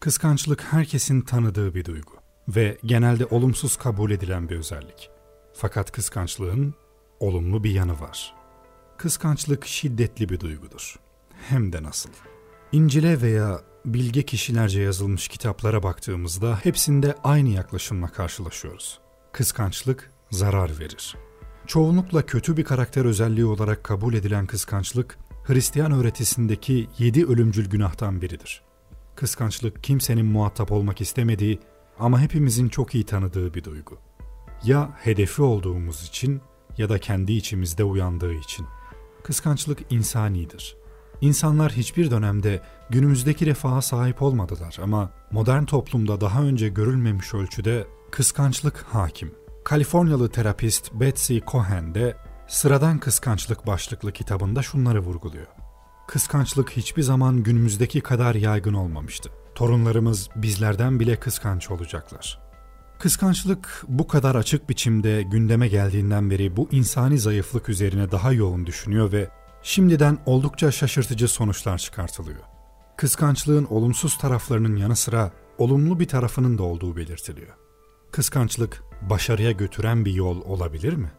Kıskançlık herkesin tanıdığı bir duygu ve genelde olumsuz kabul edilen bir özellik. Fakat kıskançlığın olumlu bir yanı var. Kıskançlık şiddetli bir duygudur. Hem de nasıl. İncil'e veya bilge kişilerce yazılmış kitaplara baktığımızda hepsinde aynı yaklaşımla karşılaşıyoruz. Kıskançlık zarar verir. Çoğunlukla kötü bir karakter özelliği olarak kabul edilen kıskançlık, Hristiyan öğretisindeki yedi ölümcül günahtan biridir. Kıskançlık kimsenin muhatap olmak istemediği ama hepimizin çok iyi tanıdığı bir duygu. Ya hedefi olduğumuz için ya da kendi içimizde uyandığı için. Kıskançlık insanidir. İnsanlar hiçbir dönemde günümüzdeki refaha sahip olmadılar ama modern toplumda daha önce görülmemiş ölçüde kıskançlık hakim. Kaliforniyalı terapist Betsy Cohen de Sıradan Kıskançlık başlıklı kitabında şunları vurguluyor. Kıskançlık hiçbir zaman günümüzdeki kadar yaygın olmamıştı. Torunlarımız bizlerden bile kıskanç olacaklar. Kıskançlık bu kadar açık biçimde gündeme geldiğinden beri bu insani zayıflık üzerine daha yoğun düşünüyor ve şimdiden oldukça şaşırtıcı sonuçlar çıkartılıyor. Kıskançlığın olumsuz taraflarının yanı sıra olumlu bir tarafının da olduğu belirtiliyor. Kıskançlık başarıya götüren bir yol olabilir mi?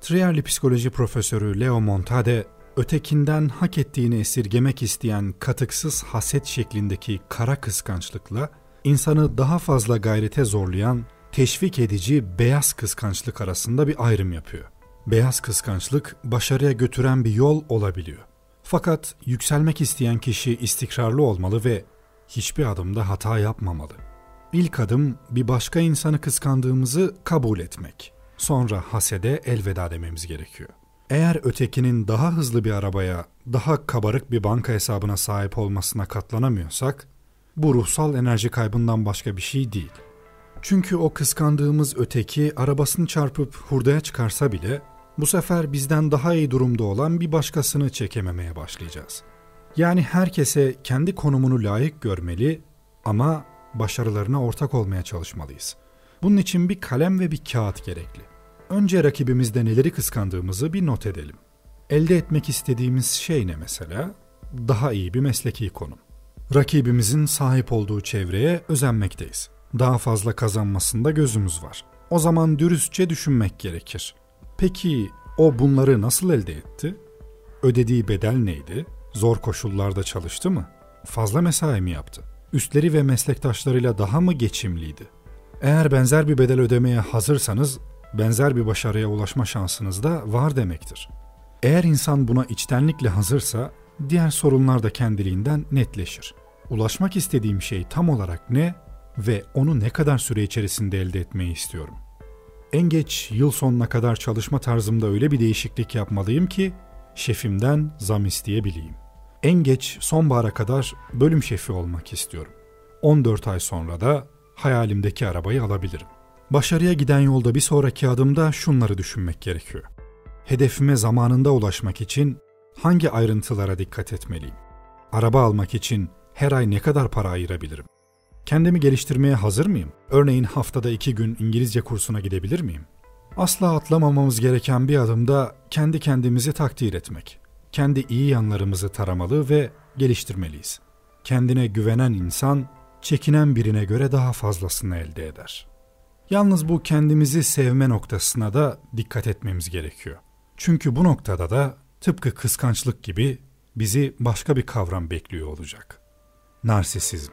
Trierli psikoloji profesörü Leo Montade, ötekinden hak ettiğini esirgemek isteyen katıksız haset şeklindeki kara kıskançlıkla insanı daha fazla gayrete zorlayan teşvik edici beyaz kıskançlık arasında bir ayrım yapıyor. Beyaz kıskançlık başarıya götüren bir yol olabiliyor. Fakat yükselmek isteyen kişi istikrarlı olmalı ve hiçbir adımda hata yapmamalı. İlk adım bir başka insanı kıskandığımızı kabul etmek. Sonra hasede elveda dememiz gerekiyor. Eğer ötekinin daha hızlı bir arabaya, daha kabarık bir banka hesabına sahip olmasına katlanamıyorsak, bu ruhsal enerji kaybından başka bir şey değil. Çünkü o kıskandığımız öteki arabasını çarpıp hurdaya çıkarsa bile bu sefer bizden daha iyi durumda olan bir başkasını çekememeye başlayacağız. Yani herkese kendi konumunu layık görmeli ama başarılarına ortak olmaya çalışmalıyız. Bunun için bir kalem ve bir kağıt gerekli. Önce rakibimizde neleri kıskandığımızı bir not edelim. Elde etmek istediğimiz şey ne mesela? Daha iyi bir mesleki konum. Rakibimizin sahip olduğu çevreye özenmekteyiz. Daha fazla kazanmasında gözümüz var. O zaman dürüstçe düşünmek gerekir. Peki o bunları nasıl elde etti? Ödediği bedel neydi? Zor koşullarda çalıştı mı? Fazla mesai mi yaptı? Üstleri ve meslektaşlarıyla daha mı geçimliydi? Eğer benzer bir bedel ödemeye hazırsanız benzer bir başarıya ulaşma şansınız da var demektir. Eğer insan buna içtenlikle hazırsa diğer sorunlar da kendiliğinden netleşir. Ulaşmak istediğim şey tam olarak ne ve onu ne kadar süre içerisinde elde etmeyi istiyorum. En geç yıl sonuna kadar çalışma tarzımda öyle bir değişiklik yapmalıyım ki şefimden zam isteyebileyim. En geç sonbahara kadar bölüm şefi olmak istiyorum. 14 ay sonra da hayalimdeki arabayı alabilirim. Başarıya giden yolda bir sonraki adımda şunları düşünmek gerekiyor. Hedefime zamanında ulaşmak için hangi ayrıntılara dikkat etmeliyim? Araba almak için her ay ne kadar para ayırabilirim? Kendimi geliştirmeye hazır mıyım? Örneğin haftada iki gün İngilizce kursuna gidebilir miyim? Asla atlamamamız gereken bir adım da kendi kendimizi takdir etmek. Kendi iyi yanlarımızı taramalı ve geliştirmeliyiz. Kendine güvenen insan, çekinen birine göre daha fazlasını elde eder. Yalnız bu kendimizi sevme noktasına da dikkat etmemiz gerekiyor. Çünkü bu noktada da tıpkı kıskançlık gibi bizi başka bir kavram bekliyor olacak. Narsisizm.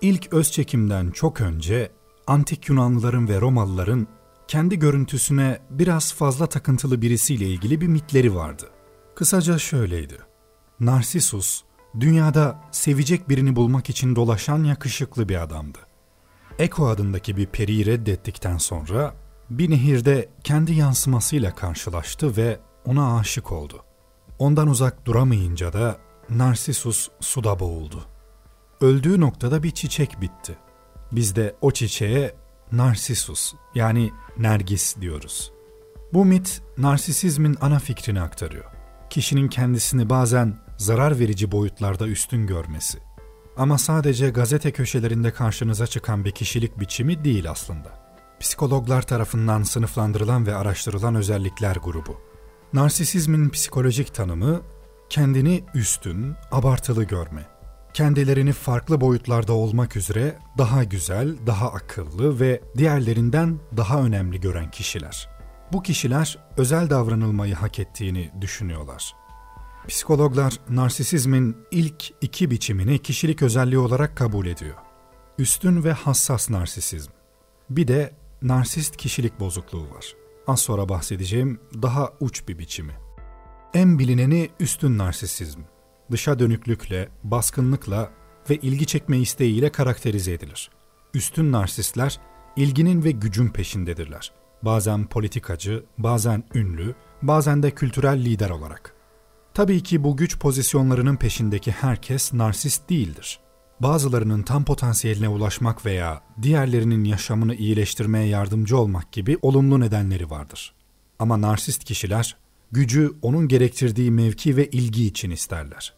İlk öz çekimden çok önce antik Yunanlıların ve Romalıların kendi görüntüsüne biraz fazla takıntılı birisiyle ilgili bir mitleri vardı. Kısaca şöyleydi. Narsisus, dünyada sevecek birini bulmak için dolaşan yakışıklı bir adamdı. Eko adındaki bir periyi reddettikten sonra bir nehirde kendi yansımasıyla karşılaştı ve ona aşık oldu. Ondan uzak duramayınca da Narsisus suda boğuldu. Öldüğü noktada bir çiçek bitti. Biz de o çiçeğe Narsisus yani Nergis diyoruz. Bu mit narsisizmin ana fikrini aktarıyor. Kişinin kendisini bazen zarar verici boyutlarda üstün görmesi. Ama sadece gazete köşelerinde karşınıza çıkan bir kişilik biçimi değil aslında. Psikologlar tarafından sınıflandırılan ve araştırılan özellikler grubu. Narsisizmin psikolojik tanımı kendini üstün, abartılı görme, kendilerini farklı boyutlarda olmak üzere daha güzel, daha akıllı ve diğerlerinden daha önemli gören kişiler. Bu kişiler özel davranılmayı hak ettiğini düşünüyorlar. Psikologlar narsisizmin ilk iki biçimini kişilik özelliği olarak kabul ediyor. Üstün ve hassas narsisizm. Bir de narsist kişilik bozukluğu var. Az sonra bahsedeceğim daha uç bir biçimi. En bilineni üstün narsisizm. Dışa dönüklükle, baskınlıkla ve ilgi çekme isteğiyle karakterize edilir. Üstün narsistler ilginin ve gücün peşindedirler. Bazen politikacı, bazen ünlü, bazen de kültürel lider olarak. Tabii ki bu güç pozisyonlarının peşindeki herkes narsist değildir. Bazılarının tam potansiyeline ulaşmak veya diğerlerinin yaşamını iyileştirmeye yardımcı olmak gibi olumlu nedenleri vardır. Ama narsist kişiler gücü onun gerektirdiği mevki ve ilgi için isterler.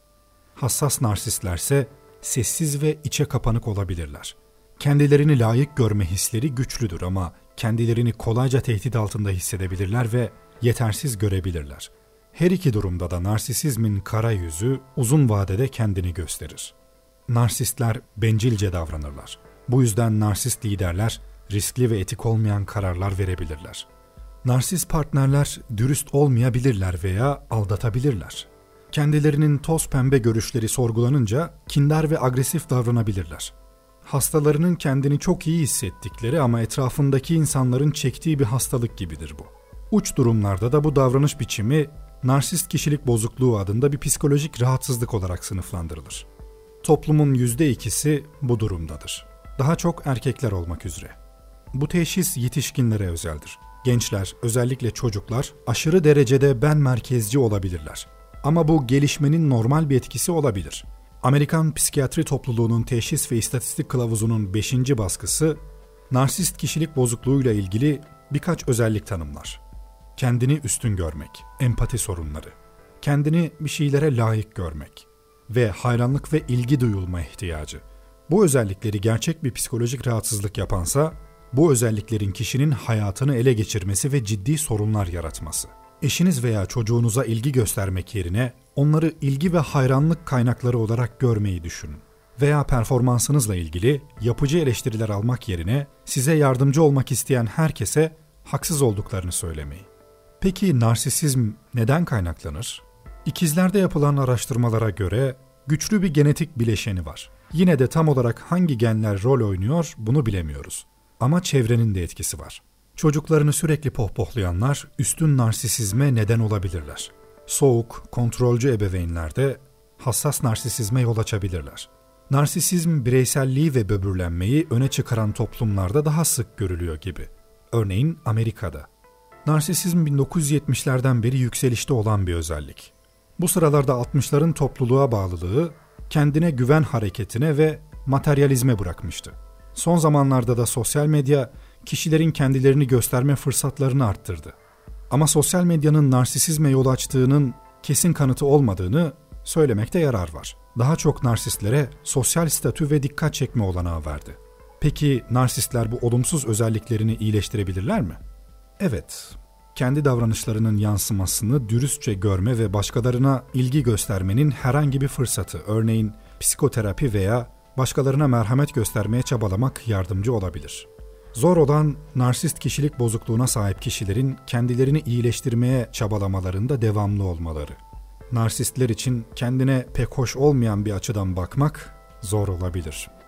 Hassas narsistlerse sessiz ve içe kapanık olabilirler. Kendilerini layık görme hisleri güçlüdür ama kendilerini kolayca tehdit altında hissedebilirler ve yetersiz görebilirler. Her iki durumda da narsisizmin kara yüzü uzun vadede kendini gösterir. Narsistler bencilce davranırlar. Bu yüzden narsist liderler riskli ve etik olmayan kararlar verebilirler. Narsist partnerler dürüst olmayabilirler veya aldatabilirler. Kendilerinin toz pembe görüşleri sorgulanınca kindar ve agresif davranabilirler. Hastalarının kendini çok iyi hissettikleri ama etrafındaki insanların çektiği bir hastalık gibidir bu. Uç durumlarda da bu davranış biçimi narsist kişilik bozukluğu adında bir psikolojik rahatsızlık olarak sınıflandırılır. Toplumun yüzde ikisi bu durumdadır. Daha çok erkekler olmak üzere. Bu teşhis yetişkinlere özeldir. Gençler, özellikle çocuklar aşırı derecede ben merkezci olabilirler. Ama bu gelişmenin normal bir etkisi olabilir. Amerikan Psikiyatri Topluluğu'nun Teşhis ve İstatistik Kılavuzu'nun 5. baskısı, narsist kişilik bozukluğuyla ilgili birkaç özellik tanımlar. Kendini üstün görmek, empati sorunları, kendini bir şeylere layık görmek ve hayranlık ve ilgi duyulma ihtiyacı. Bu özellikleri gerçek bir psikolojik rahatsızlık yapansa, bu özelliklerin kişinin hayatını ele geçirmesi ve ciddi sorunlar yaratması. Eşiniz veya çocuğunuza ilgi göstermek yerine onları ilgi ve hayranlık kaynakları olarak görmeyi düşünün. Veya performansınızla ilgili yapıcı eleştiriler almak yerine size yardımcı olmak isteyen herkese haksız olduklarını söylemeyi. Peki narsisizm neden kaynaklanır? İkizlerde yapılan araştırmalara göre güçlü bir genetik bileşeni var. Yine de tam olarak hangi genler rol oynuyor bunu bilemiyoruz. Ama çevrenin de etkisi var. Çocuklarını sürekli pohpohlayanlar üstün narsisizme neden olabilirler. Soğuk, kontrolcü ebeveynlerde hassas narsisizme yol açabilirler. Narsisizm bireyselliği ve böbürlenmeyi öne çıkaran toplumlarda daha sık görülüyor gibi. Örneğin Amerika'da. Narsisizm 1970'lerden beri yükselişte olan bir özellik. Bu sıralarda 60'ların topluluğa bağlılığı kendine güven hareketine ve materyalizme bırakmıştı. Son zamanlarda da sosyal medya kişilerin kendilerini gösterme fırsatlarını arttırdı. Ama sosyal medyanın narsisizme yol açtığının kesin kanıtı olmadığını söylemekte yarar var. Daha çok narsistlere sosyal statü ve dikkat çekme olanağı verdi. Peki narsistler bu olumsuz özelliklerini iyileştirebilirler mi? Evet, kendi davranışlarının yansımasını dürüstçe görme ve başkalarına ilgi göstermenin herhangi bir fırsatı, örneğin psikoterapi veya başkalarına merhamet göstermeye çabalamak yardımcı olabilir. Zor olan narsist kişilik bozukluğuna sahip kişilerin kendilerini iyileştirmeye çabalamalarında devamlı olmaları. Narsistler için kendine pek hoş olmayan bir açıdan bakmak zor olabilir.